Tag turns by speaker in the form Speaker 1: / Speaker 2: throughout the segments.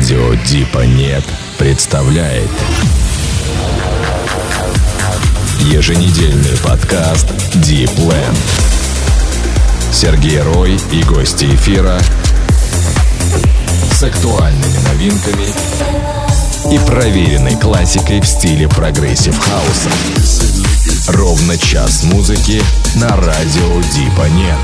Speaker 1: Радио Дипа Нет представляет Еженедельный подкаст Deep Land. Сергей Рой и гости эфира с актуальными новинками и проверенной классикой в стиле progressive house а. Ровно час музыки на радио Дипа Нет.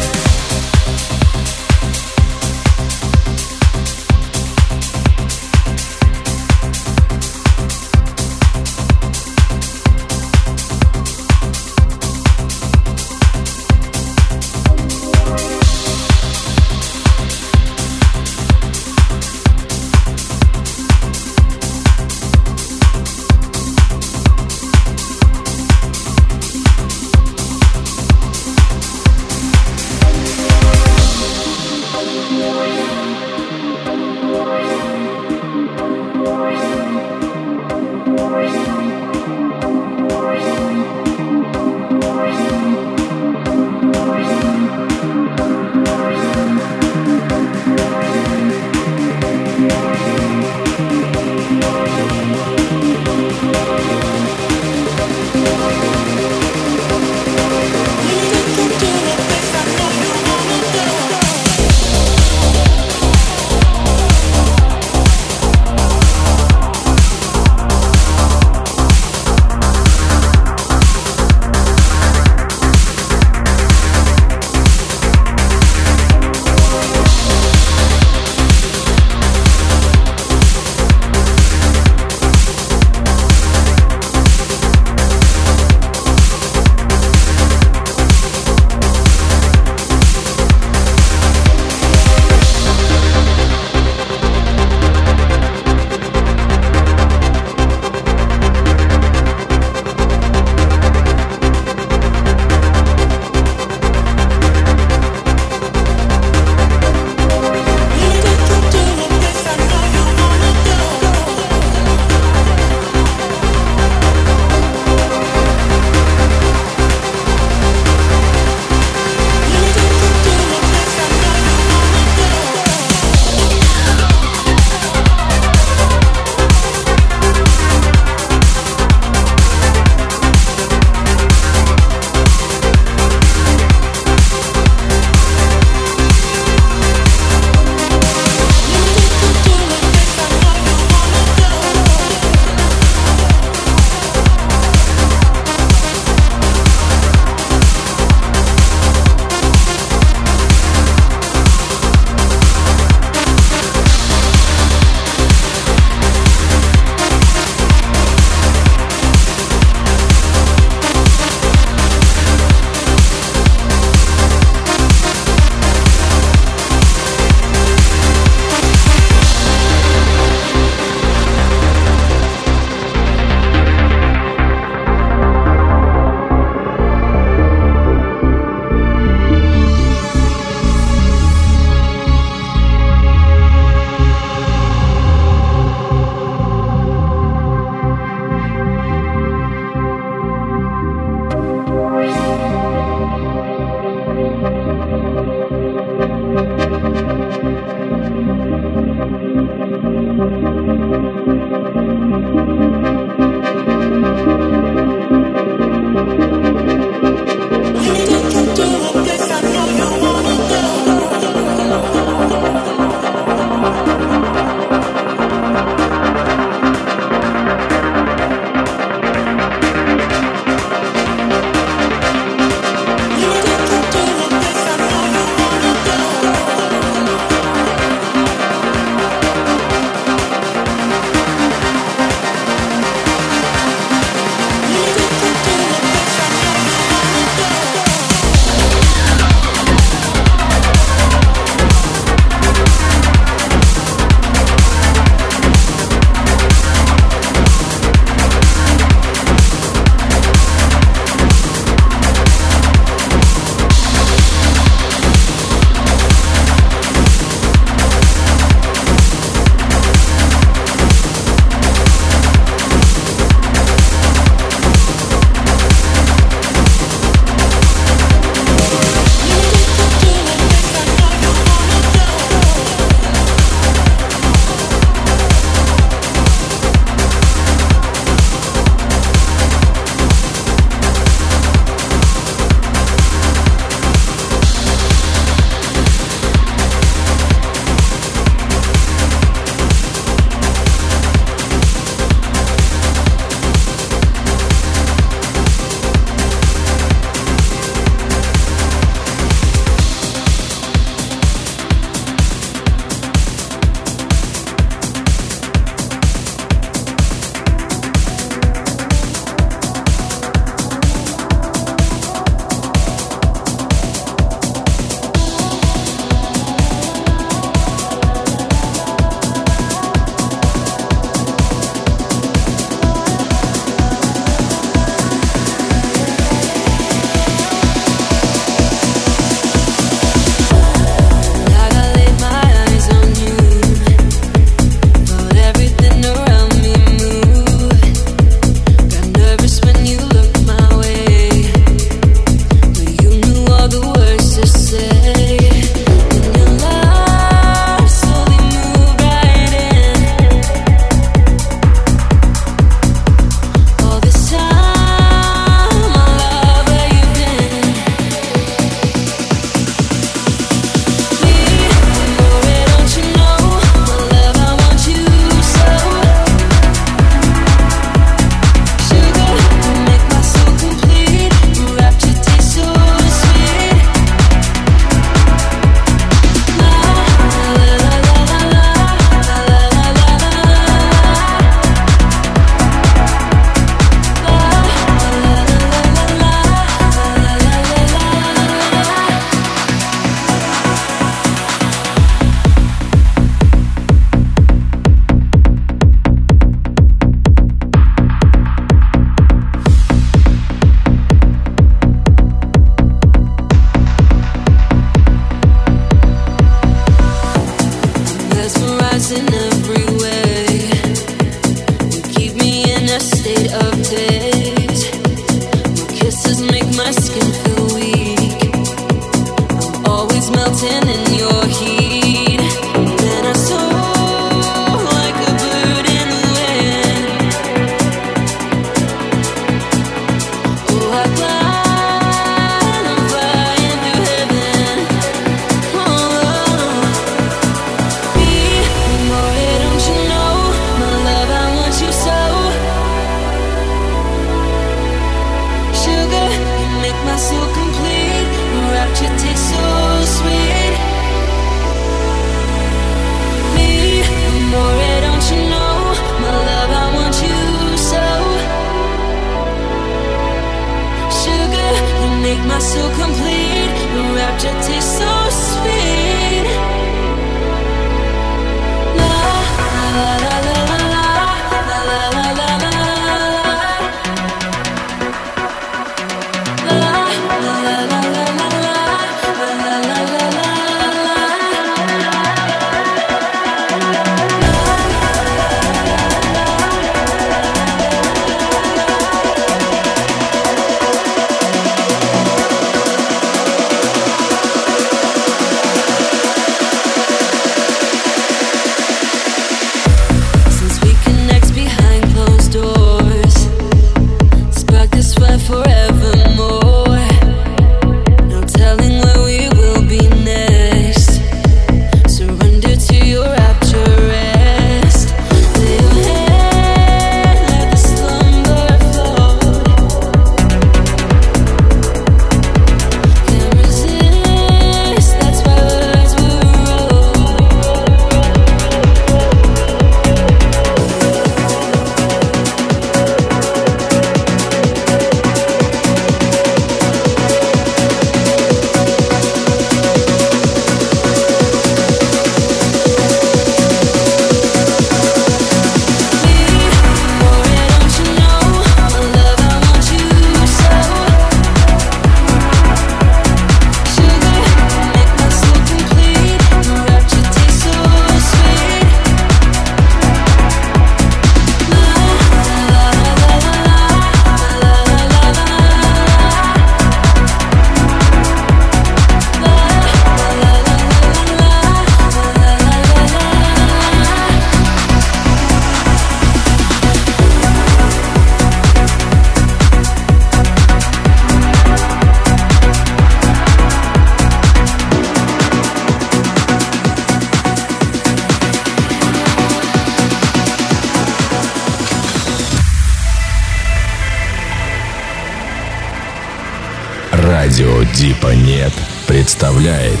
Speaker 2: Представляет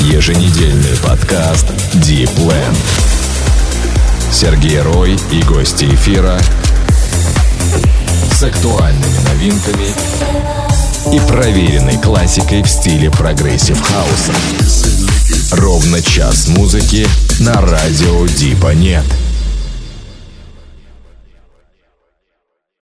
Speaker 2: еженедельный подкаст Deep Land. Сергей Рой и гости эфира с актуальными новинками и проверенной классикой в стиле progressive house а. Ровно час музыки на радио Дипа нет.